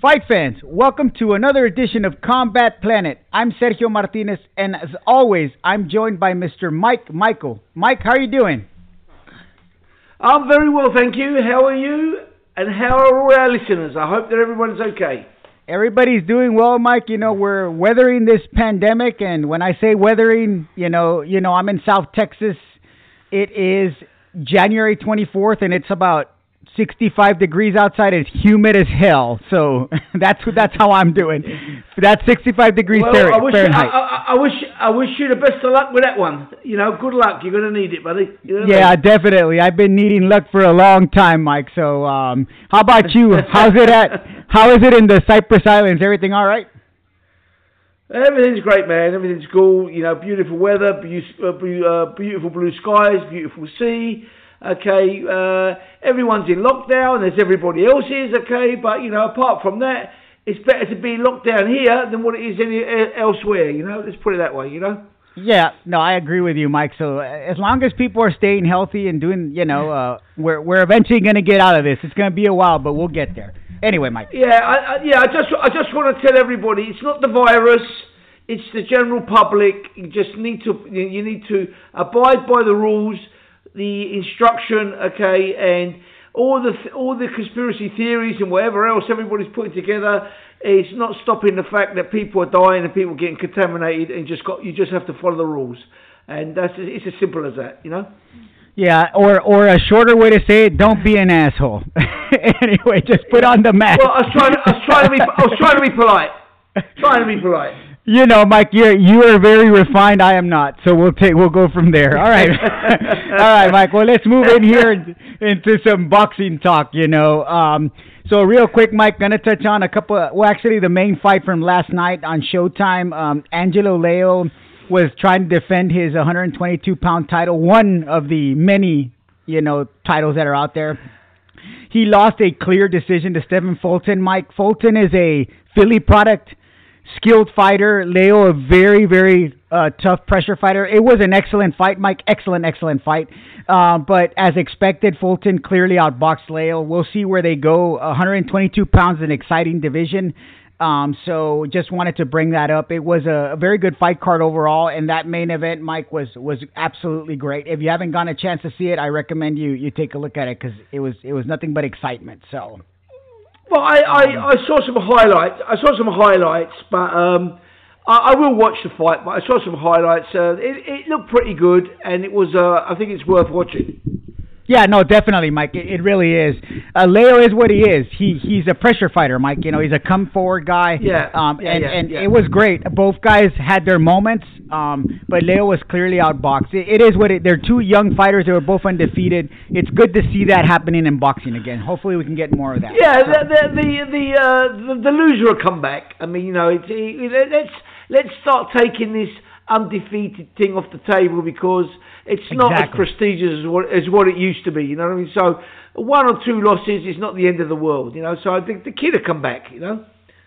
Fight fans, welcome to another edition of Combat Planet. I'm Sergio Martinez, and as always, I'm joined by Mr. Mike Michael. Mike, how are you doing? I'm very well, thank you. How are you? And how are all our listeners? I hope that everyone's okay. Everybody's doing well, Mike. You know, we're weathering this pandemic, and when I say weathering, you know, you know, I'm in South Texas. It is January 24th, and it's about 65 degrees outside. It's humid as hell. So that's that's how I'm doing. That's 65 degrees well, I wish, Fahrenheit. I, I, I, wish I wish you the best of luck with that one. You know, good luck. You're gonna need it, buddy. You know yeah, mean? definitely. I've been needing luck for a long time, Mike. So, um, how about you? How's it at? How is it in the Cyprus Islands? Everything all right? Everything's great, man. Everything's cool. You know, beautiful weather, uh, uh, beautiful blue skies, beautiful sea. Okay, uh, everyone's in lockdown as everybody else is. Okay, but you know, apart from that, it's better to be locked down here than what it is any, elsewhere. You know, let's put it that way. You know. Yeah, no, I agree with you, Mike. So as long as people are staying healthy and doing, you know, uh, we're we're eventually going to get out of this. It's going to be a while, but we'll get there. Anyway, Mike. Yeah, I, I, yeah. I just I just want to tell everybody, it's not the virus. It's the general public. You just need to you need to abide by the rules the instruction, okay, and all the all the conspiracy theories and whatever else everybody's putting together is not stopping the fact that people are dying and people getting contaminated, and just got you just have to follow the rules, and that's it's as simple as that, you know. Yeah, or or a shorter way to say it, don't be an asshole. anyway, just put on the mask. Well, I was trying. To, I was trying to be. I was trying to be polite. Trying to be polite you know, Mike, you're you are very refined. I am not, so we'll take we'll go from there. All right, all right, Mike. Well, let's move in here into some boxing talk. You know, um, so real quick, Mike, gonna touch on a couple. Of, well, actually, the main fight from last night on Showtime. Um, Angelo Leo was trying to defend his 122 pound title, one of the many you know titles that are out there. He lost a clear decision to Stephen Fulton. Mike Fulton is a Philly product skilled fighter. Leo, a very, very uh, tough pressure fighter. It was an excellent fight, Mike. Excellent, excellent fight. Uh, but as expected, Fulton clearly outboxed Leo. We'll see where they go. 122 pounds, an exciting division. Um, so just wanted to bring that up. It was a, a, very good fight card overall, and that main event, Mike, was was absolutely great. If you haven't gotten a chance to see it, I recommend you you take a look at it because it was it was nothing but excitement. So. Well, I, I, I saw some highlights. I saw some highlights, but um, I, I will watch the fight. But I saw some highlights. Uh, it, it looked pretty good, and it was. Uh, I think it's worth watching. Yeah, no, definitely, Mike. It, it really is. Uh, Leo is what he is. He he's a pressure fighter, Mike. You know, he's a come forward guy. Yeah. Um, yeah, and yeah, and yeah. it was great. Both guys had their moments. Um, but Leo was clearly outboxed. It, it is what it. They're two young fighters. They were both undefeated. It's good to see that happening in boxing again. Hopefully, we can get more of that. Yeah, so. the the the the, uh, the, the loser will come back. I mean, you know, it's, it, let's let's start taking this undefeated thing off the table because it's not as prestigious as what, as what it used to be. You know what I mean? So one or two losses is not the end of the world. You know, so I think the kid will come back. You know.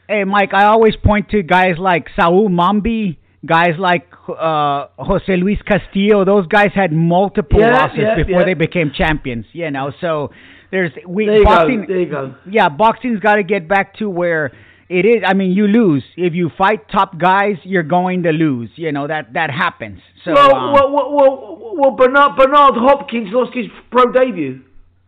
Hey, Mike, I always point to guys like Saoul Mamby, guys like uh, Jose Luis Castillo. Those guys had multiple yeah, losses yeah, before yeah. they became champions. You know, so there's we there boxing. Go, there you go. Yeah, boxing's got to get back to where it is. I mean, you lose if you fight top guys. You're going to lose. You know that that happens. So well, um, well, well, well, well, Bernard Bernard Hopkins lost his pro debut.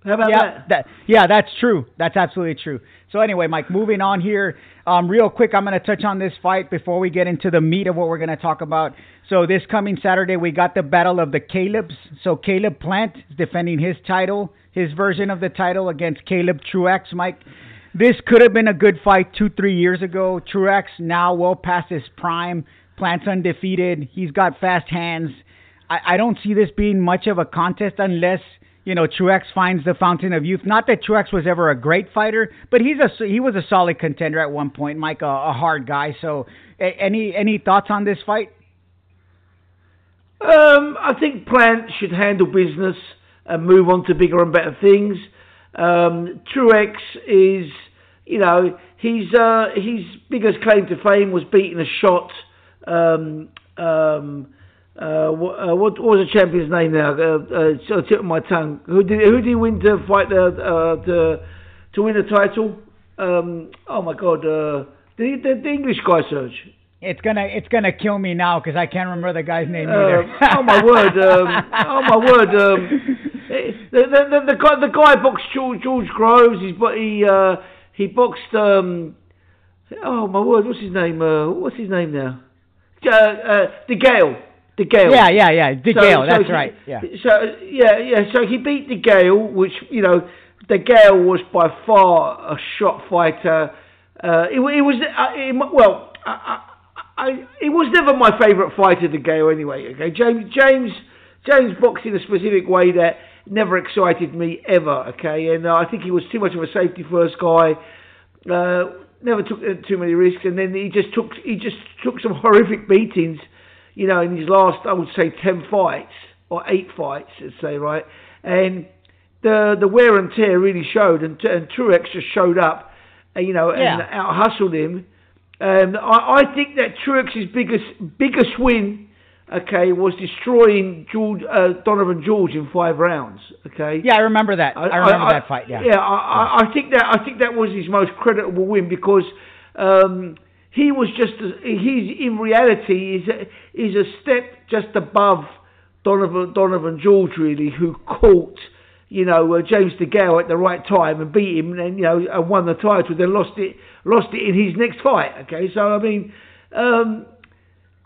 How about yeah, that? that? Yeah, that's true. That's absolutely true. So anyway, Mike, moving on here. Um, real quick, I'm going to touch on this fight before we get into the meat of what we're going to talk about. So this coming Saturday, we got the battle of the Caleb's. So Caleb Plant is defending his title, his version of the title against Caleb Truax. Mike, this could have been a good fight two, three years ago. Truax now well past his prime. Plant's undefeated. He's got fast hands. I, I don't see this being much of a contest unless you know, Truax finds the fountain of youth. Not that Truax was ever a great fighter, but he's a he was a solid contender at one point. Mike, a, a hard guy. So, a, any any thoughts on this fight? Um, I think Plant should handle business and move on to bigger and better things. Um, Truax is, you know, he's uh, his biggest claim to fame was beating a shot. Um, um, uh, what, uh, what, what was the champion's name now? Uh, uh, it's on the tip of my tongue. Who did who did he win to fight the uh, to to win the title? um, oh my God, uh, the, the the English guy, Serge. It's gonna it's gonna kill me now because I can't remember the guy's name Uh, either. oh my word! Um, oh my word! Um, eh, the, the, the, the guy the guy boxed George, George Groves. He's but he uh, he boxed. Um, oh my word! What's his name? Uh, what's his name now? Uh, uh, De Gale. De Gale. yeah, yeah, yeah. De So- Gale, so that's he- right. Yeah. So yeah, yeah. So he beat De Gale, which you know, De Gale was by far a shot fighter. Uh, it, it was uh, it, well, I, I, I, it was never my favourite fighter, De Gale. Anyway, okay. James James James boxed in a specific way that never excited me ever. Okay, and uh, I think he was too much of a safety first guy. Uh, never took uh, too many risks, and then he just took he just took some horrific beatings you know, in his last, I would say, 10 fights, or 8 fights, let's say, right? And the the wear and tear really showed, and, and Truax just showed up, uh, you know, and Yeah. out hustled him. Um, I, I think that Truax's biggest biggest win, okay, was destroying George, uh, Donovan George in five rounds, okay? Yeah, I remember that. I, remember that fight. Yeah. Yeah, I, I, I think that I think that was his most creditable win because um, he was just he's in reality is a, is a step just above Donovan Donovan George really, who caught you know uh, James DeGale at the right time and beat him, and you know and won the title. Then lost it lost it in his next fight. Okay, so I mean. Um,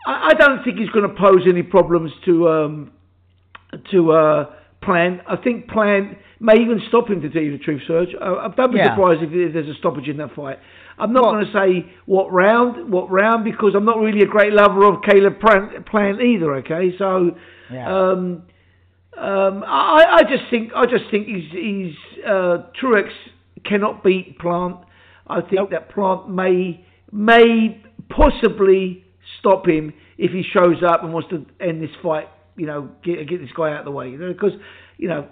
I, I don't think he's going to pose any problems to um, to uh, Plan. I think Plan may even stop him to tell you the truth, Serge. I don't be Yeah. surprised if, if there's a stoppage in that fight. I'm not Well- going to say what round, what round, because I'm not really a great lover of Caleb Plant, Plant either. Okay, so Yeah. um, um, I, I just think I just think he's, he's uh, Truax cannot beat Plant. I think Nope. that Plant may may possibly stop him if he shows up and wants to end this fight. You know, get get this guy out of the way. You know, because you know.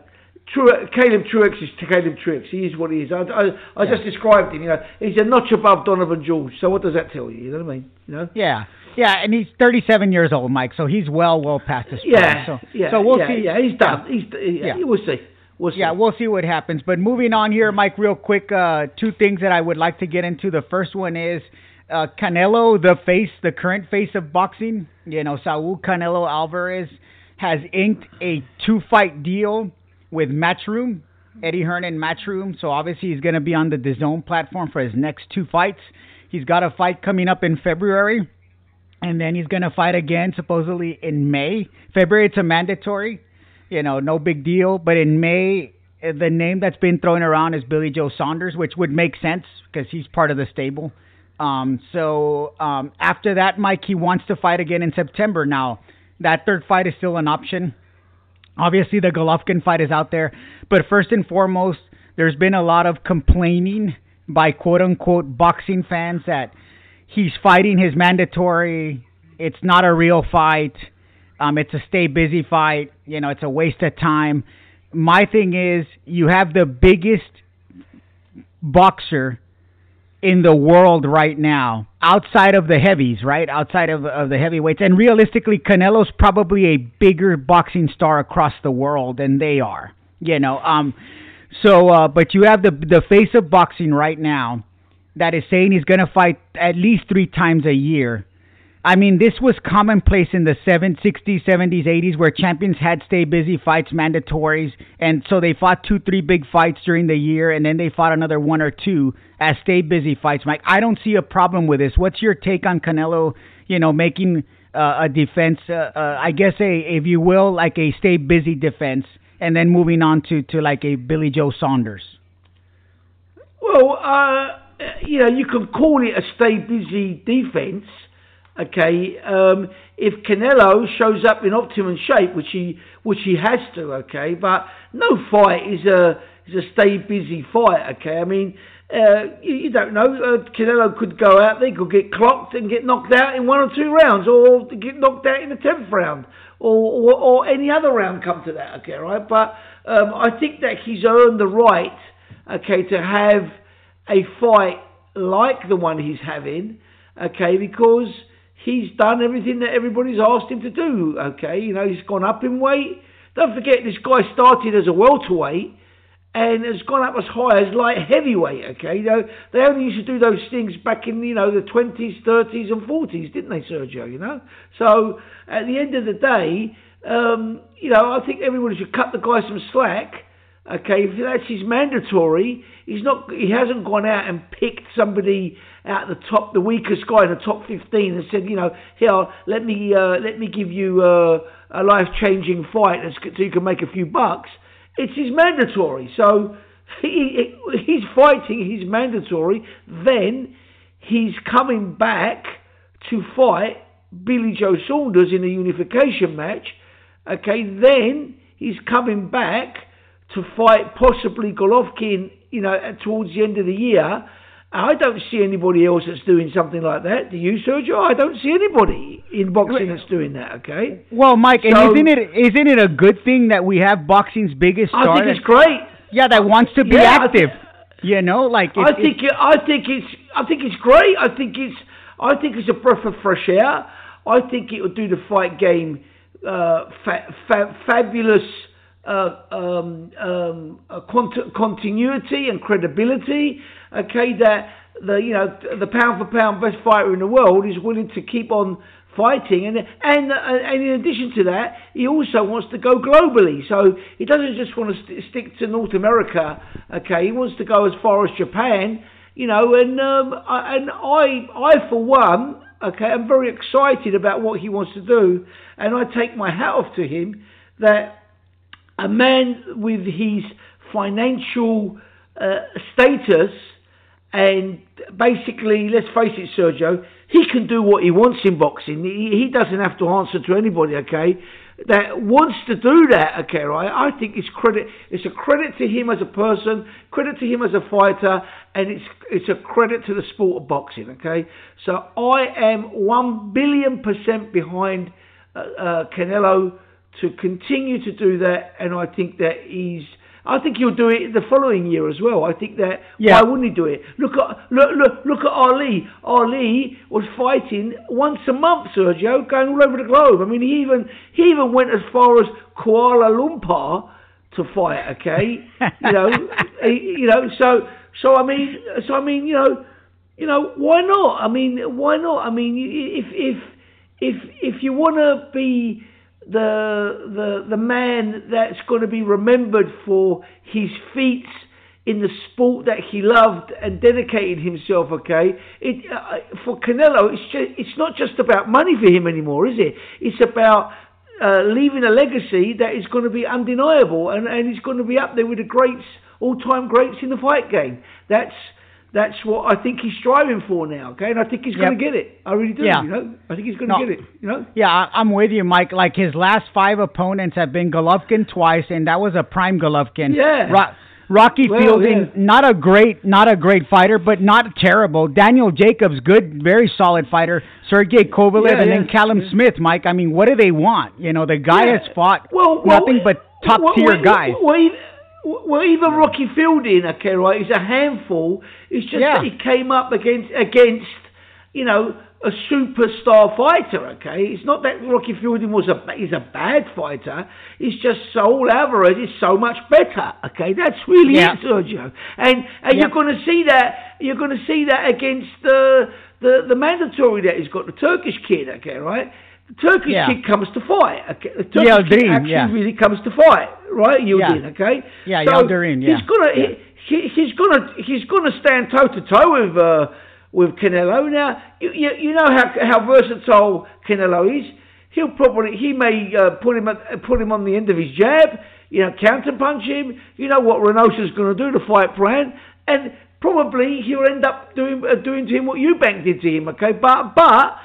Truax, Caleb Truax is Caleb Truax. He is what he is. I, I, I just described him. You know, he's a notch above Donovan George. So what does that tell you? You know what I mean? You know? Yeah, yeah, and he's 37 years old, Mike. So he's well, well past his prime. Yeah, So, yeah, so we'll yeah, see. Yeah, he's done. He's yeah, Yeah. We'll see. We'll see. Yeah, we'll see what happens. But moving on here, Mike, real quick, uh, two things that I would like to get into. The first one is uh, Canelo, the face, the current face of boxing. You know, Saul Canelo Alvarez has inked a two-fight deal with Matchroom, Eddie Hearn and Matchroom. So obviously he's going to be on the DAZN platform for his next two fights. He's got a fight coming up in February, and then he's going to fight again supposedly in May. February it's a mandatory, you know, no big deal. But in May, the name that's been thrown around is Billy Joe Saunders, which would make sense because he's part of the stable. Um, so um, after that, Mike, he wants to fight again in September. Now, that third fight is still an option. Obviously, the Golovkin fight is out there, but first and foremost, there's been a lot of complaining by quote unquote boxing fans that he's fighting his mandatory. It's not a real fight. Um, it's a stay busy fight. You know, it's a waste of time. My thing is, you have the biggest boxer in the world right now, outside of the heavies, right? Outside of, of the heavyweights. And realistically, Canelo's probably a bigger boxing star across the world than they are. You know, um, so, uh, but you have the the face of boxing right now that is saying he's going to fight at least three times a year. I mean, this was commonplace in the 70s, 60s, 70s, 80s, where champions had stay busy fights, mandatories, and so they fought two, three big fights during the year, and then they fought another one or two as stay busy fights. Mike, I don't see a problem with this. What's your take on Canelo? You know, making uh, a defense, uh, uh, I guess, a if you will, like a stay busy defense, and then moving on to to like a Billy Joe Saunders. Well, uh, you know, you can call it a stay busy defense. Okay, um, if Canelo shows up in optimum shape, which he which he has to, okay, but no fight is a is a stay busy fight. Okay, I mean, uh, you, you don't know. Uh, Canelo could go out there, could get clocked and get knocked out in one or two rounds, or get knocked out in the tenth round, or, or or any other round come to that. Okay, right? But um, I think that he's earned the right, okay, to have a fight like the one he's having, okay, because he's done everything that everybody's asked him to do, okay. You know, he's gone up in weight. Don't forget, this guy started as a welterweight, and has gone up as high as light heavyweight. Okay, you know, they only used to do those things back in you know the twenties, thirties, and forties, didn't they, Sergio? You know, so at the end of the day, um, you know, I think everybody should cut the guy some slack. Okay, if that's his mandatory, he's not. He hasn't gone out and picked somebody out the top, the weakest guy in the top 15, and said, you know, here, let me uh, let me give you uh, a life-changing fight, so you can make a few bucks. It's his mandatory. So he, he's fighting his mandatory. Then he's coming back to fight Billy Joe Saunders in a unification match. Okay, then he's coming back to fight possibly Golovkin, you know, towards the end of the year. I don't see anybody else that's doing something like that. Do you, Sergio? I don't see anybody in boxing that's doing that. Okay. Well, Mike, so, and isn't it isn't it a good thing that we have boxing's biggest star? I think it's great. Yeah, that wants to be yeah, active. you know, like it, I think it, I think it's I think it's great. I think it's I think it's a breath of fresh air. I think it will do the fight game uh, fa- fa- fabulous uh, um, um, cont- continuity and credibility. Okay, that the you know the pound for pound best fighter in the world is willing to keep on fighting, and and and in addition to that, he also wants to go globally. So he doesn't just want to st- stick to North America. Okay, he wants to go as far as Japan. You know, and um, I, and I I for one, okay, I'm very excited about what he wants to do, and I take my hat off to him that a man with his financial uh, status and basically, let's face it, Sergio, he can do what he wants in boxing. He, he doesn't have to answer to anybody, okay? That wants to do that, okay, right? I think it's credit. It's a credit to him as a person, credit to him as a fighter, and it's it's a credit to the sport of boxing, okay? So I am one billion percent behind uh, uh, Canelo to continue to do that, and I think that he's. I think he'll do it the following year as well. I think that yeah. why wouldn't he do it? Look at look look look at Ali. Ali was fighting once a month, Sergio, going all over the globe. I mean, he even he even went as far as Kuala Lumpur to fight. Okay, you know, he, you know. So so I mean so I mean you know you know why not? I mean why not? I mean if if if if you want to be the the the man that's going to be remembered for his feats in the sport that he loved and dedicated himself. Okay, it uh, for Canelo, it's just, it's not just about money for him anymore, is it? It's about uh, leaving a legacy that is going to be undeniable, and and he's going to be up there with the greats, all-time greats in the fight game. That's that's what I think he's striving for now. Okay, and I think he's yep. going to get it. I really do. Yeah. You know, I think he's going to no. get it. You know. Yeah, I'm with you, Mike. Like his last five opponents have been Golovkin twice, and that was a prime Golovkin. Yeah. Ro- Rocky well, Fielding, yeah. not a great, not a great fighter, but not terrible. Daniel Jacobs, good, very solid fighter. Sergey Kovalev, yeah, and then Callum Smith. Mike, I mean, what do they want? You know, the guy has fought well, well, nothing but top tier guys. Well, well, even Rocky Fielding, okay, right, is a handful. It's just yeah. that he came up against against, you know, a superstar fighter. Okay, it's not that Rocky Fielding was a is a bad fighter. It's just Saul Alvarez is so much better. Okay, that's really yeah. it, Sergio. And and yeah. you're going to see that you're going to see that against the the the mandatory that he's got the Turkish kid. Okay, right. Turkish yeah. kid comes to fight. Okay? The Turkish yeah, kid actually yeah. really comes to fight, right? Yildirim, yeah. okay? Yeah, so Yildirim, yeah. He's gonna yeah. he, he's gonna he's gonna stand toe to toe with uh, with Canelo. Now you, you, you know how how versatile Canelo is. He'll probably he may uh, put him at, put him on the end of his jab. You know, counter punch him. You know what Reynoso's going to do to fight plan, and probably he'll end up doing uh, doing to him what Eubank did to him. Okay, but but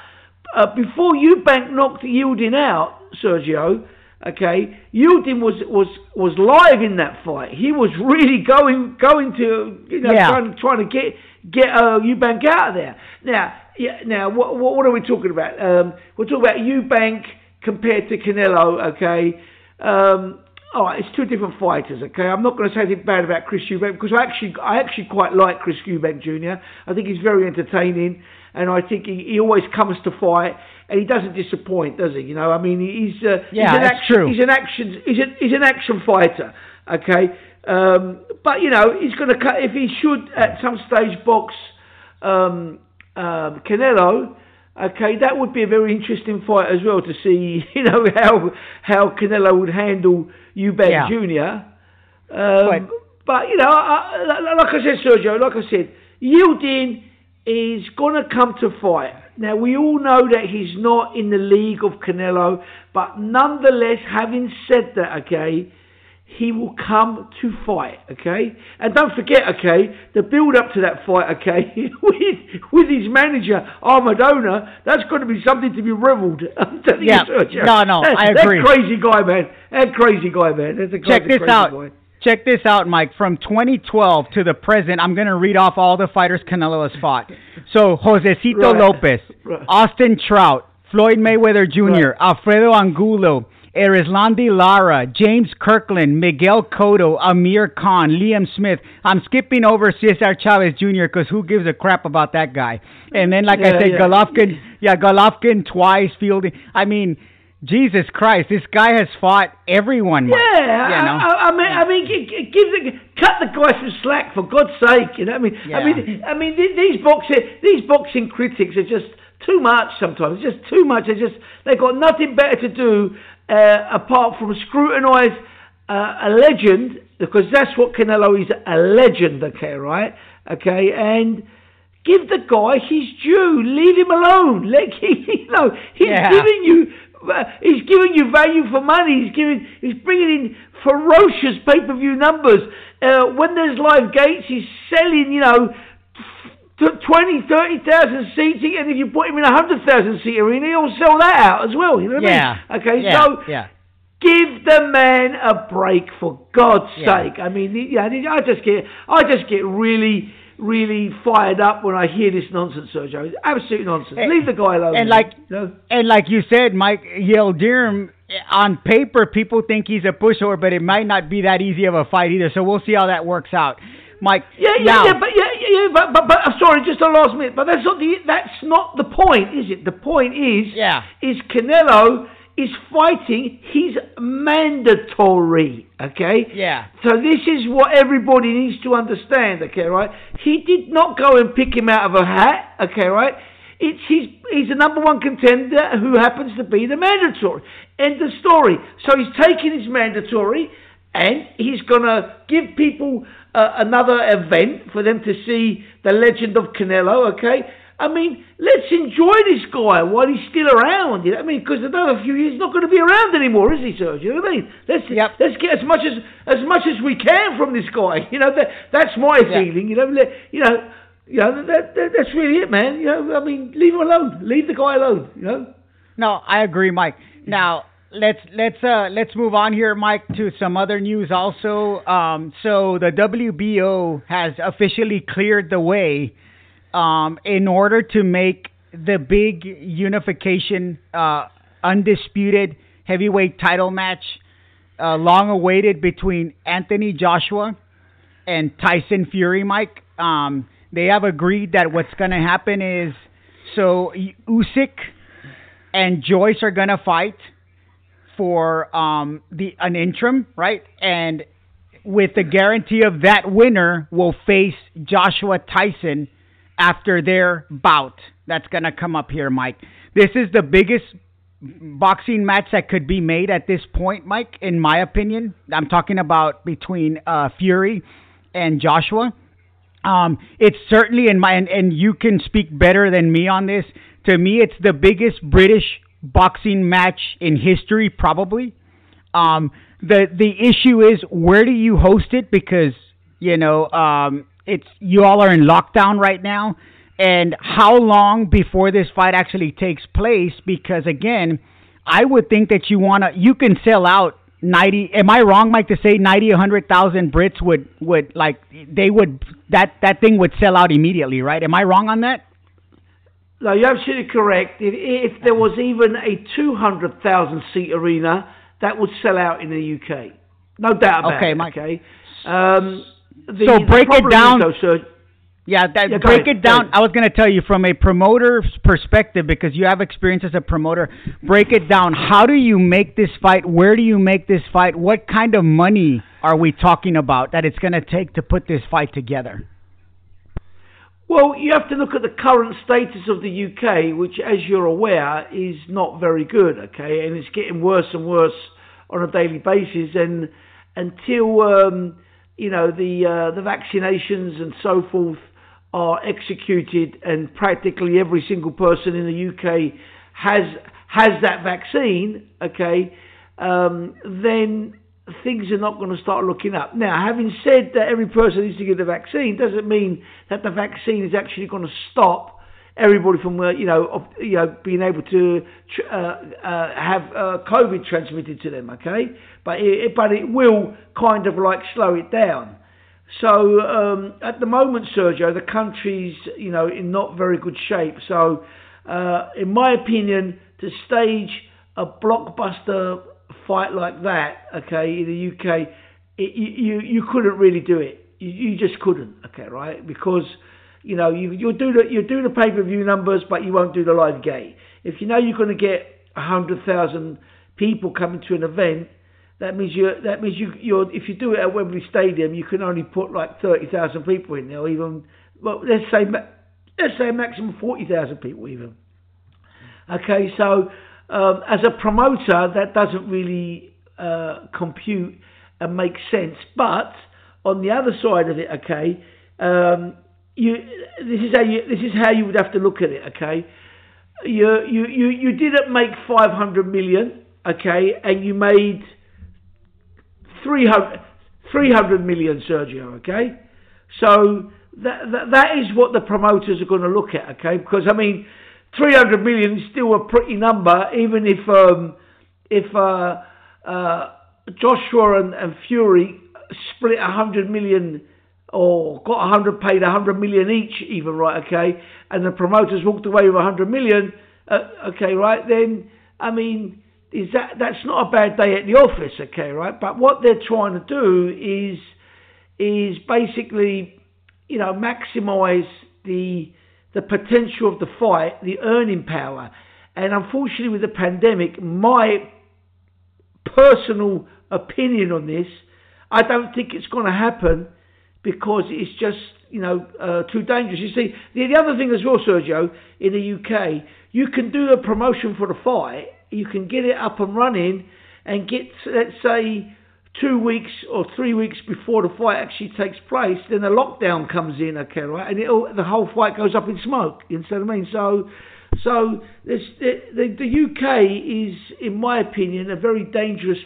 uh, before Eubank knocked Yildirim out, Sergio, okay, Yildirim was was was live in that fight. He was really going going to you know yeah. trying, trying to get get uh, Eubank out of there. Now, yeah, now what, what, what are we talking about? Um, we're talking about Eubank compared to Canelo. Okay. Um, all right, it's two different fighters. Okay, I'm not going to say anything bad about Chris Eubank because I actually, I actually quite like Chris Eubank Jr. I think he's very entertaining and I think he, he always comes to fight, and he doesn't disappoint, does he? You know, I mean, he's uh, yeah, he's an action, true. He's an action he's, a, he's an action fighter. Okay, Um, but you know, he's going to cut if he should at some stage box um, um, Canelo. Okay, that would be a very interesting fight as well to see, you know, how how Canelo would handle Eubank yeah. Jr. Um, but you know, I, like I said, Sergio, like I said, Yildirim is going to come to fight. Now we all know that he's not in the league of Canelo, but nonetheless, having said that, okay, he will come to fight, okay? And don't forget, okay, the build up to that fight, okay, with with his manager Armadona, that's going to be something to be telling yeah. you, no, no, I agree. That crazy guy, man. That crazy guy, man. That's a Check this out. Guy. Check this out, Mike. From 2012 to the present, I'm going to read off all the fighters Canelo has fought. So, Josecito right. Lopez, right. Austin Trout, Floyd Mayweather Jr., right. Alfredo Angulo, Erislandy Lara, James Kirkland, Miguel Cotto, Amir Khan, Liam Smith. I'm skipping over Cesar Chavez Jr. because who gives a crap about that guy? And then, like yeah, I said, yeah. Golovkin, yeah, Golovkin twice fielding. I mean, Jesus Christ, this guy has fought everyone. Yeah, you know? I, I, mean, I mean, give the cut the guy some slack for God's sake. You know, I mean, yeah. I mean, I mean, these boxing these boxing critics are just too much sometimes. It's just too much. They just they've got nothing better to do uh, apart from scrutinise uh, a legend, because that's what Canelo is a legend, okay, right? Okay, and give the guy his due. Leave him alone. Let him, you know, he's yeah. giving you. He's giving you value for money. He's giving. He's bringing in ferocious pay-per-view numbers. Uh, when there's live gates, he's selling. You know, 20, 30,000 seating, and if you put him in a 100,000 seat arena, he'll sell that out as well. You know what yeah. I mean? Okay, yeah. so yeah. give the man a break for God's yeah. sake. I mean, yeah, I just get, I just get really, really fired up when I hear this nonsense, Sergio. It's absolute nonsense. And, Leave the guy alone. And like, you know? and like you said, Mike Yildirim, eh, on paper, people think he's a pushover, but it might not be that easy of a fight either. So we'll see how that works out. Mike. Yeah, yeah, now, yeah, but yeah, yeah, but but, but I'm sorry, just a last minute. But that's not the that's not the point, is it? The point is, yeah, is Canelo is fighting his mandatory. Okay. Yeah. So this is what everybody needs to understand. Okay, right? He did not go and pick him out of a hat. Okay, right? It's his, he's the number one contender who happens to be the mandatory. End of story. So he's taking his mandatory and he's going to give people uh, another event for them to see the legend of Canelo, okay? I mean, let's enjoy this guy while he's still around. You know I mean? Because another few years he's not going to be around anymore, is he, Serge? You know what I mean? Let's yep. let's get as much as as much as we can from this guy. You know that that's my yeah. feeling. You know, let, you know, you know that, that, that's really it, man. You know, I mean, leave him alone. Leave the guy alone. You know. No, I agree, Mike. Now let's let's uh let's move on here, Mike, to some other news also. Um, so the WBO has officially cleared the way um, in order to make the big unification, uh, undisputed heavyweight title match, uh, long awaited between Anthony Joshua and Tyson Fury. Mike, um, they have agreed that what's going to happen is so Usyk and Joyce are going to fight for um, the an interim, right? And with the guarantee of that winner will face Joshua Tyson after their bout. That's gonna come up here, Mike. This is the biggest boxing match that could be made at this point, Mike. In my opinion, I'm talking about between uh, Fury and Joshua. Um, it's certainly in my and, and you can speak better than me on this. To me, it's the biggest British boxing match in history, probably. Um, the the issue is where do you host it because you know um, it's you all are in lockdown right now, and how long before this fight actually takes place? Because again, I would think that you wanna you can sell out 90 am i wrong mike to say 90 100000 brits would would like they would that that thing would sell out immediately right am i wrong on that no, you're absolutely correct. If, if there was even a 200,000 seat arena, that would sell out in the UK. No doubt about okay, it. Mike. Okay. Um, the, so break it down. Though, sir, Yeah, that, Yeah, break ahead, it down. I was going to tell you from a promoter's perspective because you have experience as a promoter. Break it down. How do you make this fight? Where do you make this fight? What kind of money are we talking about that it's going to take to put this fight together? Well, you have to look at the current status of the UK, which, as you're aware, is not very good. Okay, and it's getting worse and worse on a daily basis. And until um, you know the uh, the vaccinations and so forth are executed, and practically every single person in the UK has has that vaccine, okay, um, then things are not going to start looking up. Now, having said that every person needs to get the vaccine, doesn't mean that the vaccine is actually going to stop everybody from, uh, you know, of, you know, being able to uh, uh, have uh, COVID transmitted to them. Okay, but it, but it will kind of like slow it down. So um, at the moment, Sergio, the country's you know in not very good shape. So, uh, in my opinion, to stage a blockbuster fight like that, okay, in the UK, it, you you couldn't really do it. You, you just couldn't, okay, right? Because you know you you'll do the you do the pay per view numbers, but you won't do the live gate. If you know you're going to get hundred thousand people coming to an event, that means you that means you you're if you do it at Wembley Stadium, you can only put like thirty thousand people in there, or even well, let's say let's say a maximum forty thousand people even. Okay, so um, as a promoter, that doesn't really uh, compute and make sense. But on the other side of it, okay, um, you this is how you this is how you would have to look at it. Okay, you you you you didn't make five hundred million, okay, and you made 300, 300 million, Sergio. Okay, so that, that that is what the promoters are going to look at. Okay, because I mean. 300 million is still a pretty number, even if um, if uh, uh, Joshua and, and Fury split 100 million or got 100 paid 100 million each, even right, okay, and the promoters walked away with 100 million, uh, okay, right, then I mean, is that that's not a bad day at the office, okay, right? But what they're trying to do is is basically, you know, maximise the the potential of the fight, the earning power. And unfortunately, with the pandemic, my personal opinion on this, I don't think it's going to happen because it's just, you know, uh, too dangerous. You see, the, the other thing as well, Sergio, in the UK, you can do a promotion for the fight, you can get it up and running and get, let's say, two weeks or three weeks before the fight actually takes place, then a lockdown comes in, okay, right, and the whole fight goes up in smoke. You know what I mean? So, so this, the the UK is, in my opinion, a very dangerous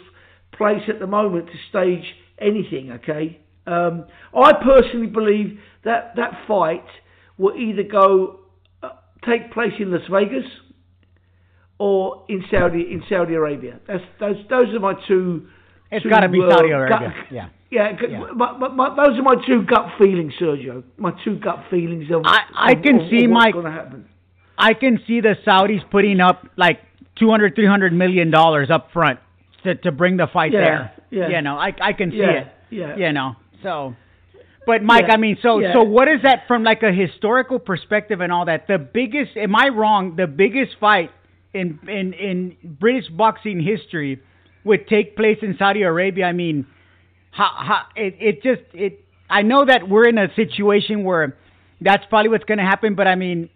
place at the moment to stage anything. Okay, um, I personally believe that that fight will either go uh, take place in Las Vegas or in Saudi in Saudi Arabia. That's those those are my two. It's got to be uh, Saudi gut- Arabia. Yeah. Yeah, Yeah. My, my, my, those are my two gut feelings, Sergio. My two gut feelings of I- I of- can of- of see, what's Mike- going to happen. I can see the Saudis putting up like 200, 300 million dollars up front to to bring the fight Yeah, there. yeah. You know, I I can see Yeah, it. yeah. You know, so. But Mike, Yeah, I mean, so yeah. so what is that from like a historical perspective and all that? The biggest, am I wrong? The biggest fight in in in British boxing history would take place in Saudi Arabia. I mean, how, how it it just it. I know that we're in a situation where that's probably what's going to happen, but I mean,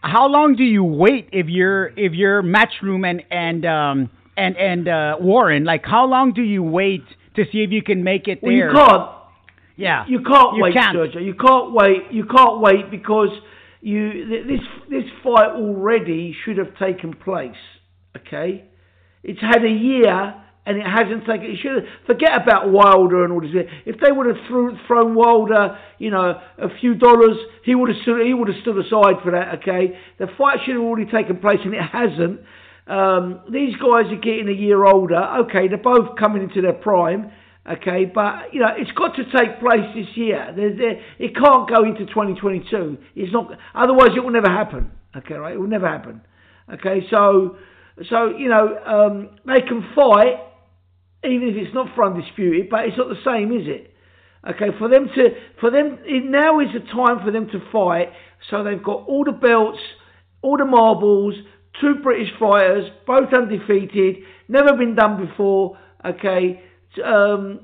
how long do you wait if you're if you're Matchroom and and um and and uh, Warren? Like, how long do you wait to see if you can make it Well, there? you can't. Yeah, You can't You wait, can't. Sergio. You can't wait. You can't wait because you th- this this fight already should have taken place. Okay, it's had a year and it hasn't taken. It should have, forget about Wilder and all this. If they would have threw, thrown Wilder, you know, a few dollars, he would have stood, he would have stood aside for that. Okay, the fight should have already taken place and it hasn't. Um, these guys are getting a year older. Okay, they're both coming into their prime. Okay, but you know it's got to take place this year. There's, there, it can't go into 2022. It's not. Otherwise, it will never happen. Okay, right? It will never happen. Okay, so so you know um, they can fight even if it's not for undisputed, but it's not the same, is it? Okay, for them to, for them, now is the time for them to fight. So they've got all the belts, all the marbles, two British fighters, both undefeated, never been done before. Okay, um,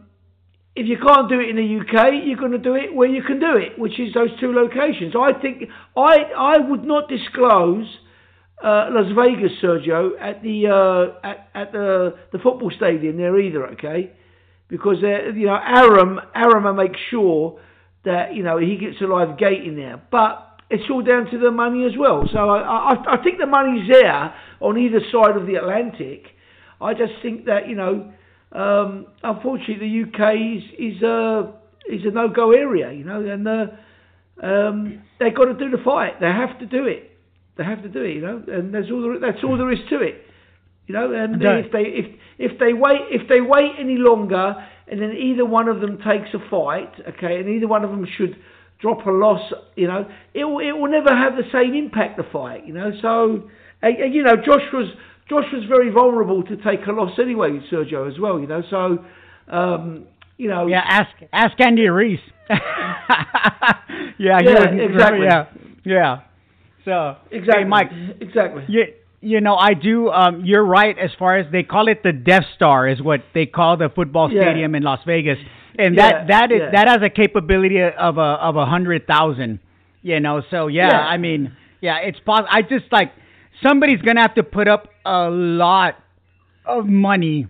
if you can't do it in the UK, you're going to do it where you can do it, which is those two locations. I think I I would not disclose uh, Las Vegas, Sergio, at the uh, at, at the the football stadium there either. Okay, because you know Arum Arum makes sure that you know he gets a live gate in there, but it's all down to the money as well. So I, I, I think the money's there on either side of the Atlantic. I just think that you know, um, unfortunately, the UK is is a is a no go area. You know, and uh, um, they've got to do the fight. They have to do it. They have to do it. You know, and that's all. There, that's all there is to it. You know, and if they if if they wait if they wait any longer, and then either one of them takes a fight, okay, and either one of them should drop a loss, you know, it will, it will never have the same impact the fight, you know. So, uh, you know, Josh was Josh was very vulnerable to take a loss anyway, Sergio as well, you know. So, um, you know, yeah, ask ask Andy Ruiz. yeah, yeah, exactly. Yeah, yeah. So exactly, hey, Mike. Exactly. Yeah, you know, I do. Um, you're right. As far as they call it, the Death Star is what they call the football stadium yeah. in Las Vegas and yeah, that that is yeah. that has a capability of a of a hundred thousand. You know, so yeah, yeah, I mean, yeah, it's possible. I just like somebody's gonna have to put up a lot of money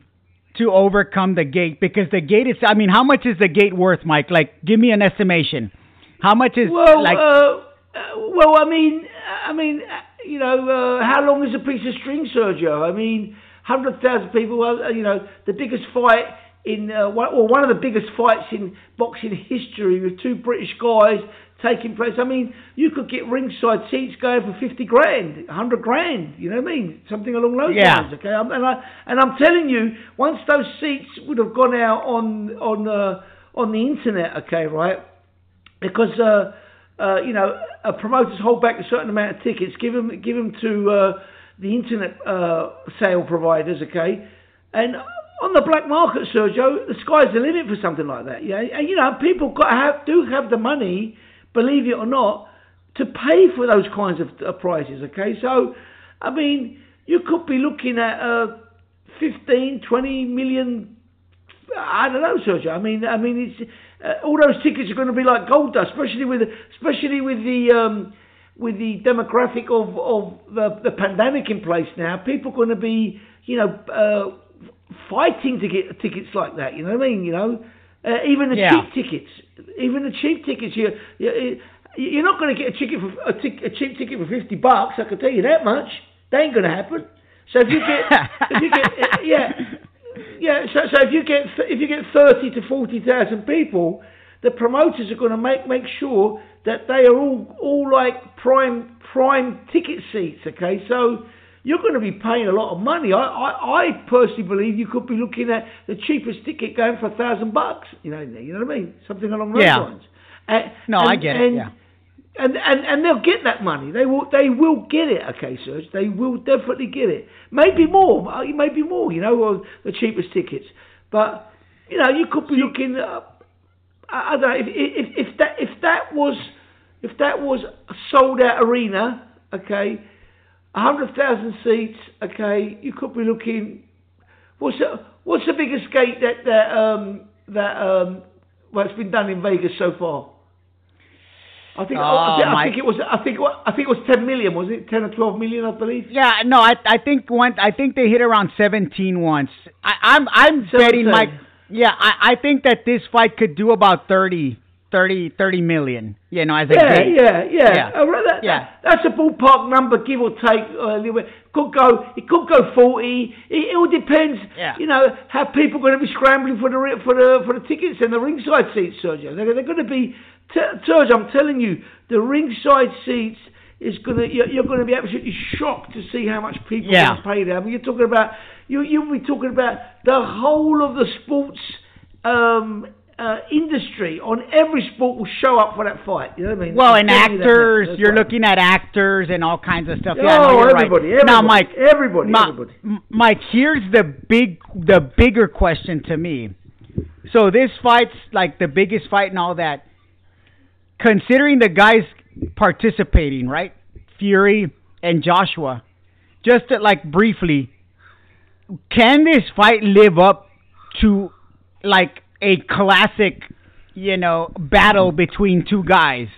to overcome the gate because the gate is. I mean, how much is the gate worth, Mike? Like, give me an estimation. How much is well? like, uh, uh, well, I mean, I mean, you know, uh, how long is a piece of string, Sergio? I mean, hundred thousand people. Well, you know, the biggest fight in uh, one, or one of the biggest fights in boxing history with two British guys taking place. I mean, you could get ringside seats going for fifty grand, hundred grand. You know what I mean? Something along those yeah. lines. Okay, and I and I'm telling you, once those seats would have gone out on on uh, on the internet, okay, right? Because uh, uh, you know, uh, promoters hold back a certain amount of tickets, give them give them to uh, the internet uh, sale providers, okay, and on the black market, Sergio, the sky's the limit for something like that. Yeah, and you know, people got have do have the money, believe it or not, to pay for those kinds of prices. Okay, so I mean, you could be looking at uh, 15, 20 million. I don't know, Sergio. I mean, I mean, it's uh, all those tickets are going to be like gold dust, especially with especially with the. Um, with the demographic of, of the, the pandemic in place now, people are going to be, you know, uh, fighting to get tickets like that. You know what I mean? You know, uh, even the yeah. cheap tickets, even the cheap tickets, you you you're not going to get a ticket for a, cheap ticket for fifty bucks. I can tell you that much. That ain't going to happen. So if you get, if you get, uh, yeah, yeah. So, so if you get if you get thirty to forty thousand people, the promoters are going to make make sure that they are all all like prime prime ticket seats. Okay, so you're going to be paying a lot of money. I, I, I personally believe you could be looking at the cheapest ticket going for a thousand bucks. You know, you know what I mean? Something along those yeah. lines. And, no, and, I get and, it. Yeah. And, and and they'll get that money. They will they will get it. Okay, Serge. They will definitely get it. Maybe more. Uh, maybe more. You know, the cheapest tickets. But you know, you could be looking. At, I don't know if, if if that if that was if that was a sold out arena. Okay 100,000 seats, okay, you could be looking. What's the, what's the biggest gate that that um, that um, well, it's been done in Vegas so far? I think, oh, I, think I think it was I think I think it was 10 million, was it? 10 or 12 million, I believe. Yeah, no, I I think one I think they hit around 17 once. I, I'm I'm betting my yeah, I I think that this fight could do about 30 30, 30 million, you know, as a yeah, gate. Yeah, yeah, yeah. Uh, that, yeah. That's a ballpark number, give or take. Uh, a little bit. could go, it could go forty. It, it all depends. Yeah. You know how people are going to be scrambling for the for the for the tickets and the ringside seats, Sergio. They're, they're going to be, t- Sergio. I'm telling you, the ringside seats is going to you're, you're going to be absolutely shocked to see how much people yeah. are pay there. I mean, you're talking about you you'll be talking about the whole of the sports. Um, uh, industry on every sport will show up for that fight. You know what I mean? Well, and actors, you are looking at actors and all kinds of stuff. Oh, no, everybody, right. everybody. Now, Mike, everybody, Ma- everybody. Mike, here's the big, the bigger question to me. so this fight's like the biggest fight and all that. Considering the guys participating, right? Fury and Joshua. Just to, like briefly, can this fight live up to like a classic, you know, battle between two guys?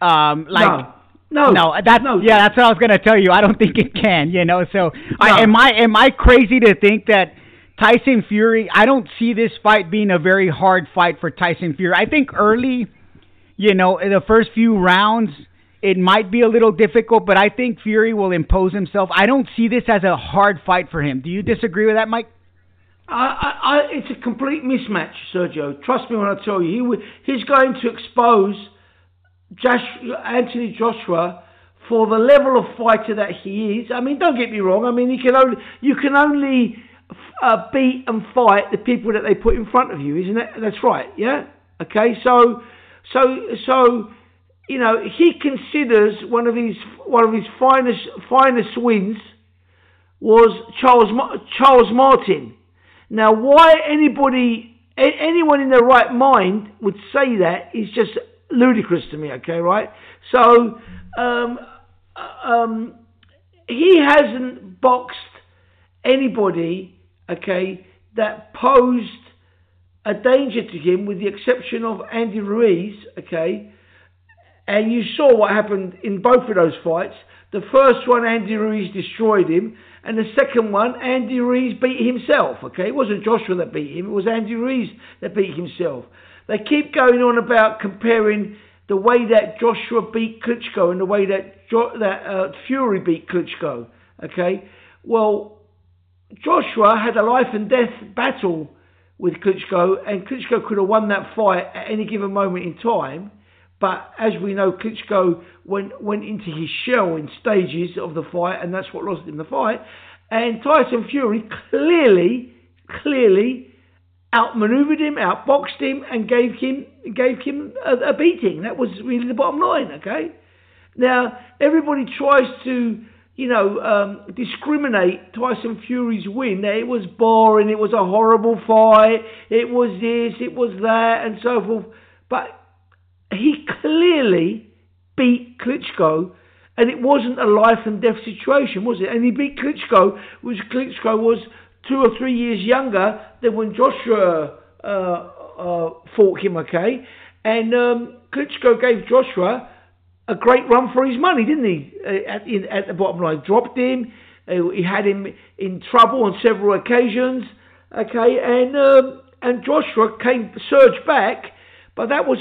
Um, like no, no, that's no. yeah, that's what I was gonna tell you. I don't think it can, you know. So, I, am I am I crazy to think that Tyson Fury? I don't see this fight being a very hard fight for Tyson Fury. I think early, you know, in the first few rounds, it might be a little difficult, but I think Fury will impose himself. I don't see this as a hard fight for him. Do you disagree with that, Mike? I, I, it's a complete mismatch, Sergio. Trust me when I tell you, he he's going to expose Josh, Anthony Joshua for the level of fighter that he is. I mean, don't get me wrong. I mean, you can only you can only uh, beat and fight the people that they put in front of you, isn't it? That's right. Yeah. Okay. So, so, so, you know, he considers one of his one of his finest finest wins was Charles Charles Martin. Now, why anybody anyone in their right mind would say that is just ludicrous to me. Okay, right? So um, uh, um, he hasn't boxed anybody. Okay, that posed a danger to him, with the exception of Andy Ruiz. Okay, and you saw what happened in both of those fights. The first one, Andy Ruiz destroyed him, and the second one, Andy Ruiz beat himself. Okay, it wasn't Joshua that beat him; it was Andy Ruiz that beat himself. They keep going on about comparing the way that Joshua beat Klitschko and the way that jo- that uh, Fury beat Klitschko. Okay, well, Joshua had a life and death battle with Klitschko, and Klitschko could have won that fight at any given moment in time. But as we know, Klitschko went went into his shell in stages of the fight, and that's what lost him the fight. And Tyson Fury clearly, clearly outmaneuvered him, outboxed him, and gave him gave him a, a, beating. That was really the bottom line. Okay. Now everybody tries to you know um, discriminate Tyson Fury's win. It was boring, it was a horrible fight, it was this, it was that, and so forth. But he clearly beat Klitschko. And it wasn't a life and death situation, was it? And he beat Klitschko, which Klitschko was two or three years younger than when Joshua uh, uh, fought him, okay? And um, Klitschko gave Joshua a great run for his money, didn't he? Uh, at, in, at the bottom line, dropped him. Uh, he had him in trouble on several occasions, okay? And um, and Joshua came surged back, but that was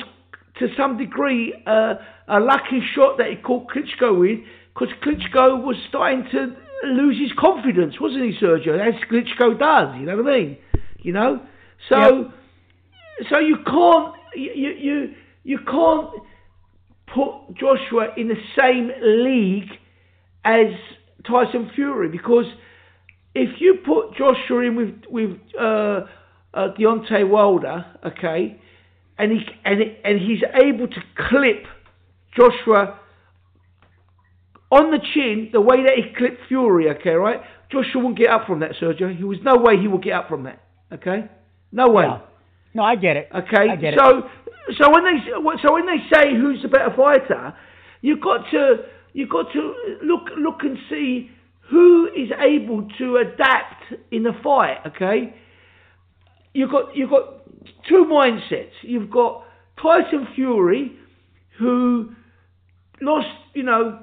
to some degree uh, a lucky shot that he caught Klitschko with, because Klitschko was starting to lose his confidence, wasn't he, Sergio? As Klitschko does, you know what I mean? You know, so yep. so you can't you you you can't put Joshua in the same league as Tyson Fury because if you put Joshua in with with uh, uh, Deontay Wilder, okay, and he and and he's able to clip Joshua on the chin, the way that he clipped Fury, okay, right? Joshua won't get up from that, Sergio. There was no way he will get up from that, okay? No way. Yeah. No, I get it. Okay, I get so it. so when they so when they say who's the better fighter, you've got to you've got to look look and see who is able to adapt in the fight. Okay, you've got you've got two mindsets. You've got Tyson Fury, who lost you know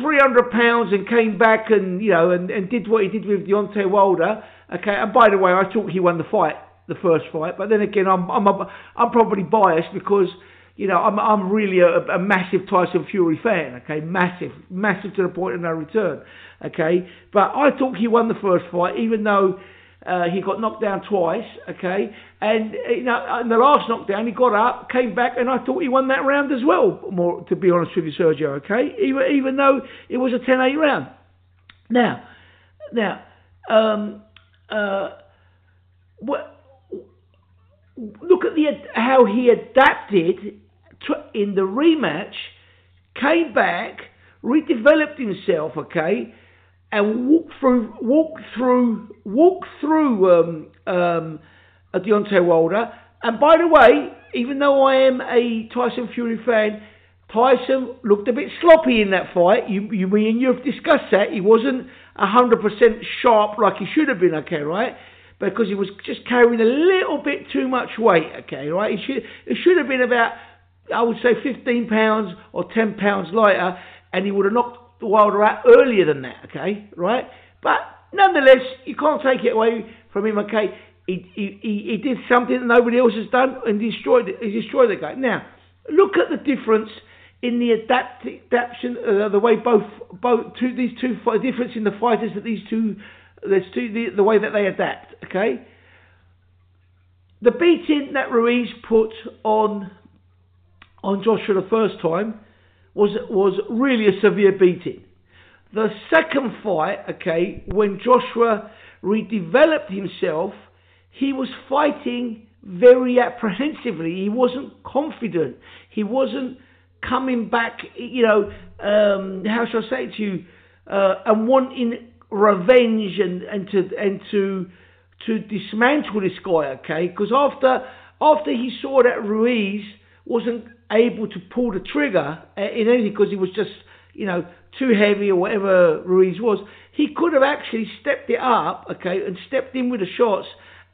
300 pounds and came back and you know and, and did what he did with Deontay Wilder. Okay, and by the way, I thought he won the fight, the first fight. But then again, I'm I'm a, I'm probably biased because you know I'm I'm really a, a massive Tyson Fury fan. Okay, massive, massive to the point of no return. Okay, but I thought he won the first fight, even though uh, he got knocked down twice, okay, and uh, you know, in the last knockdown he got up, came back, and I thought he won that round as well. More to be honest with you, Sergio, okay, even, even though it was a 10-8 round. Now, now, um, uh, what, look at the how he adapted to, in the rematch, came back, redeveloped himself, okay and walk through, walk through, walk through um, um, uh, Deontay Wilder. And by the way, even though I am a Tyson Fury fan, Tyson looked a bit sloppy in that fight. You, you, and you have discussed that. He wasn't 100% sharp like he should have been, okay, right? Because he was just carrying a little bit too much weight, okay, right? He should, it should have been about, I would say, 15 pounds or 10 pounds lighter, and he would have knocked Wilder out earlier than that, okay, right? But nonetheless, you can't take it away from him, okay? He, he, he, did something that nobody else has done and destroyed, it. he destroyed the guy. Now, look at the difference in the adapt, adaptation, uh, the way both both two these two difference in the fighters that these two there's two the, the way that they adapt. Okay, the beating that Ruiz put on on Joshua the first time was was really a severe beating. The second fight, okay, when Joshua redeveloped himself, he was fighting very apprehensively. He wasn't confident. He wasn't coming back, you know, um, how shall I say it to you, uh, and wanting revenge and, and to and to to dismantle this guy, okay? Because after after he saw that Ruiz wasn't able to pull the trigger eh, in anything because he was just you know too heavy or whatever Ruiz was, he could have actually stepped it up, okay, and stepped in with the shots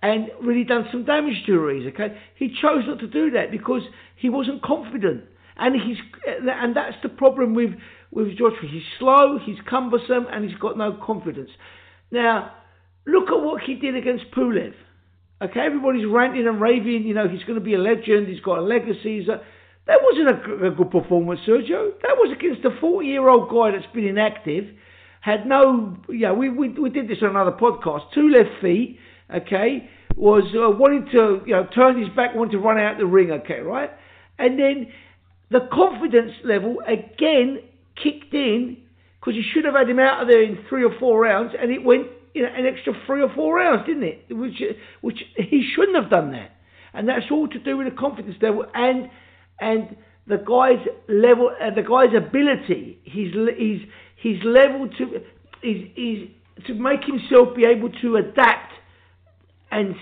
and really done some damage to Ruiz, okay? He chose not to do that because he wasn't confident and he's eh, and that's the problem with with Joshua. He's slow, he's cumbersome, and he's got no confidence. Now, look at what he did against Pulev. Okay, everybody's ranting and raving. You know, he's going to be a legend. He's got a legacy. A, that wasn't a, a, good performance, Sergio. That was against a 40-year-old guy that's been inactive, had no. Yeah, we, we we did this on another podcast. Two left feet. Okay, was uh, wanting to you know turn his back, wanting to run out the ring. Okay, right, and then the confidence level again kicked in because you should have had him out of there in three or four rounds, and it went you know, an extra three or four rounds, didn't it? Which which he shouldn't have done that, and that's all to do with the confidence level and and the guy's level, uh, the guy's ability, his his his level to is is to make himself be able to adapt and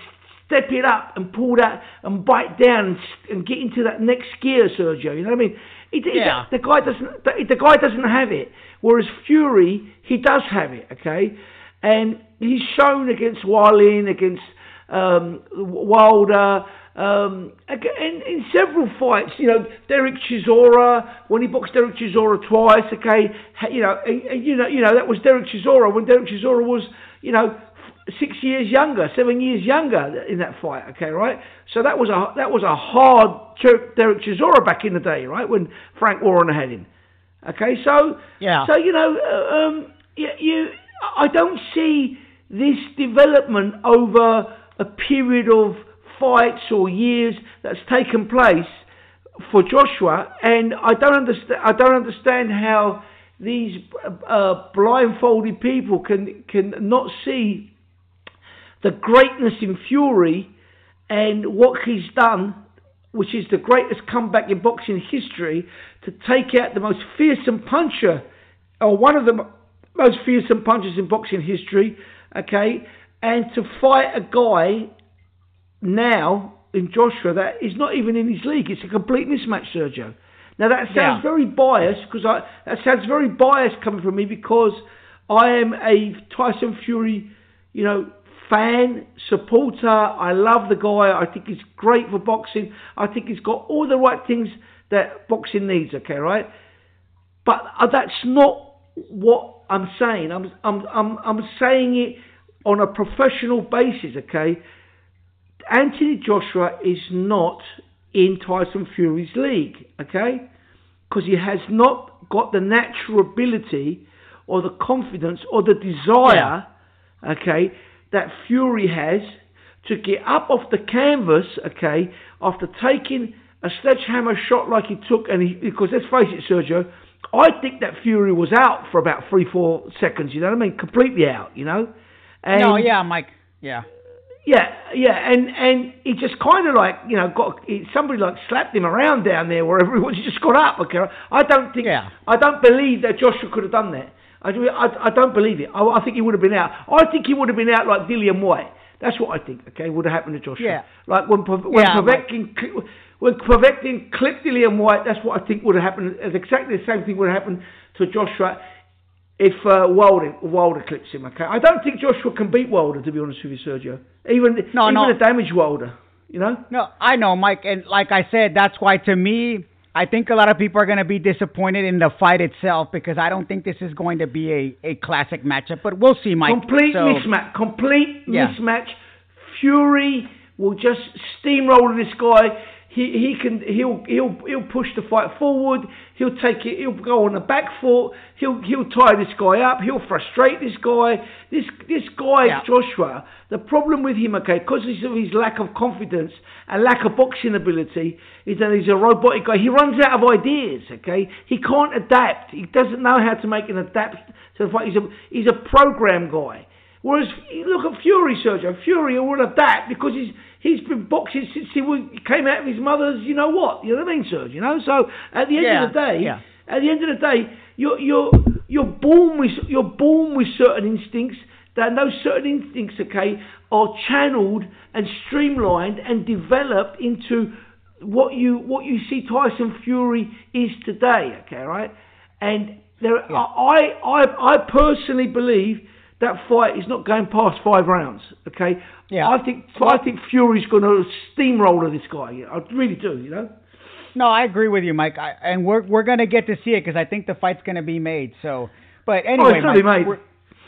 step it up and pull that and bite down and, and get into that next gear, Sergio. You know what I mean? It, yeah. the guy doesn't. The, the guy doesn't have it. Whereas Fury, he does have it. Okay, and he's shown against Wallin, against um, Wilder. Um, in, in several fights, you know, Derek Chisora, when he boxed Derek Chisora twice, okay, you know, and, and, you know, you know, that was Derek Chisora when Derek Chisora was, you know, six years younger, seven years younger in that fight. Okay, right? So that was a that was a hard Derek Chisora back in the day, right? When Frank Warren had him. Okay, so yeah. So you know, uh, um, you, you I don't see this development over a period of fights or years that's taken place for Joshua, and I don't understand. I don't understand how these uh, blindfolded people can can not see the greatness in Fury and what he's done, which is the greatest comeback in boxing history, to take out the most fearsome puncher, or one of the most fearsome punches in boxing history, okay, and to fight a guy now in Joshua that is not even in his league. It's a complete mismatch, Sergio. Now that sounds yeah. very biased because I that sounds very biased coming from me because I am a Tyson Fury, you know, fan, supporter. I love the guy. I think he's great for boxing. I think he's got all the right things that boxing needs. Okay, right? But uh, that's not what I'm saying. I'm I'm I'm I'm saying it on a professional basis. Okay, Anthony Joshua is not in Tyson Fury's league. Okay, because he has not got the natural ability or the confidence or the desire. Yeah. Okay, that Fury has to get up off the canvas, okay, after taking a sledgehammer shot like he took, and he, because let's face it, Sergio, I think that Fury was out for about three, four seconds. You know what I mean? Completely out. You know? And no, yeah, Mike. Yeah. Yeah, yeah, and and he just kind of like you know got somebody like slapped him around down there wherever he was. He just got up. Okay, I don't think. Yeah. I don't believe that Joshua could have done that. I, I, I don't believe it. I, I, think he would have been out. I think he would have been out like Dillian Whyte. That's what I think. Okay, would have happened to Joshua. Yeah. Like when when Yeah, Povetkin when Povetkin clipped Dillian Whyte, that's what I think would have happened. It's exactly the same thing would have happened to Joshua if uh, Wilder Wilder clips him. Okay, I don't think Joshua can beat Wilder to be honest with you, Sergio. Even No, even no. a damaged Wilder. You know. No, I know, Mike, and like I said, that's why to me, I think a lot of people are going to be disappointed in the fight itself because I don't think this is going to be a, a classic matchup. But we'll see, Mike. Complete So- mismatch. Complete Yeah. mismatch. Fury will just steamroll this guy. He he can he'll he'll he'll push the fight forward. He'll take it. He'll go on the back foot. He'll he'll tie this guy up. He'll frustrate this guy. This this guy Yeah. Joshua. The problem with him, okay, because of his lack of confidence and lack of boxing ability, is that he's a robotic guy. He runs out of ideas. Okay, he can't adapt. He doesn't know how to make an adapt to the fight. He's a he's a program guy. Whereas look at Fury, Sergio. Fury will adapt because he's he's been boxing since he was, came out of his mother's. You know what? You know what I mean, Sergio? You know. So at the end Yeah, of the day, yeah. at the end of the day, you're you're you're born with you're born with certain instincts. That those certain instincts, okay, are channeled and streamlined and developed into what you what you see Tyson Fury is today. Okay, right? And there, I, I I personally believe that fight is not going past five rounds. Okay. Yeah. I think I think Fury's going to steamroller this guy. I really do. You know. No, I agree with you, Mike. I, and we're we're gonna get to see it because I think the fight's gonna be made. So, but oh, anyway, Oh, Mike, made.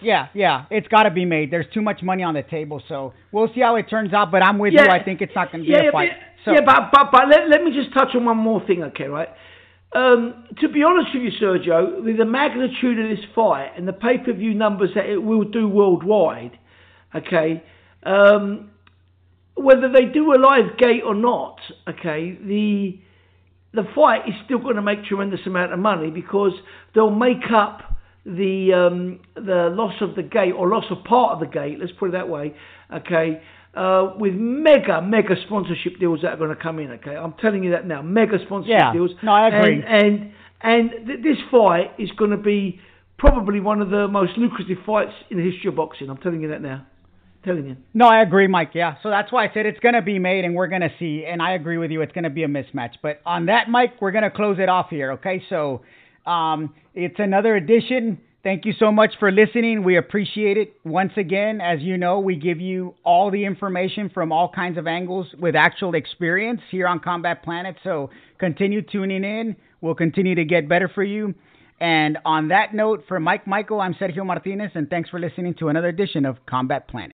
Yeah, yeah, it's got to be made. There's too much money on the table, so we'll see how it turns out. But I'm with you. I think it's not going to be yeah, a fight. So, yeah, but but but let, let me just touch on one more thing, okay, right? Um, to be honest with you, Sergio, with the magnitude of this fight and the pay per view numbers that it will do worldwide, okay, um, whether they do a live gate or not, okay, the the fight is still going to make tremendous amount of money because they'll make up the um, the loss of the gate or loss of part of the gate. Let's put it that way. Okay. Uh, with mega, mega sponsorship deals that are going to come in. Okay, I'm telling you that now. Mega sponsorship Yeah. deals. No, I agree. And and, and th- this fight is going to be probably one of the most lucrative fights in the history of boxing. I'm telling you that now. telling you. no, I agree, Mike. Yeah, so that's why I said it's going to be made, and we're going to see. And I agree with you. It's going to be a mismatch. But on that, Mike, we're going to close it off here. Okay, so um, it's another edition. Thank you so much for listening. We appreciate it. Once again, as you know, we give you all the information from all kinds of angles with actual experience here on Combat Planet. So continue tuning in. We'll continue to get better for you. And on that note, for Mike Michael, I'm Sergio Martinez, and thanks for listening to another edition of Combat Planet.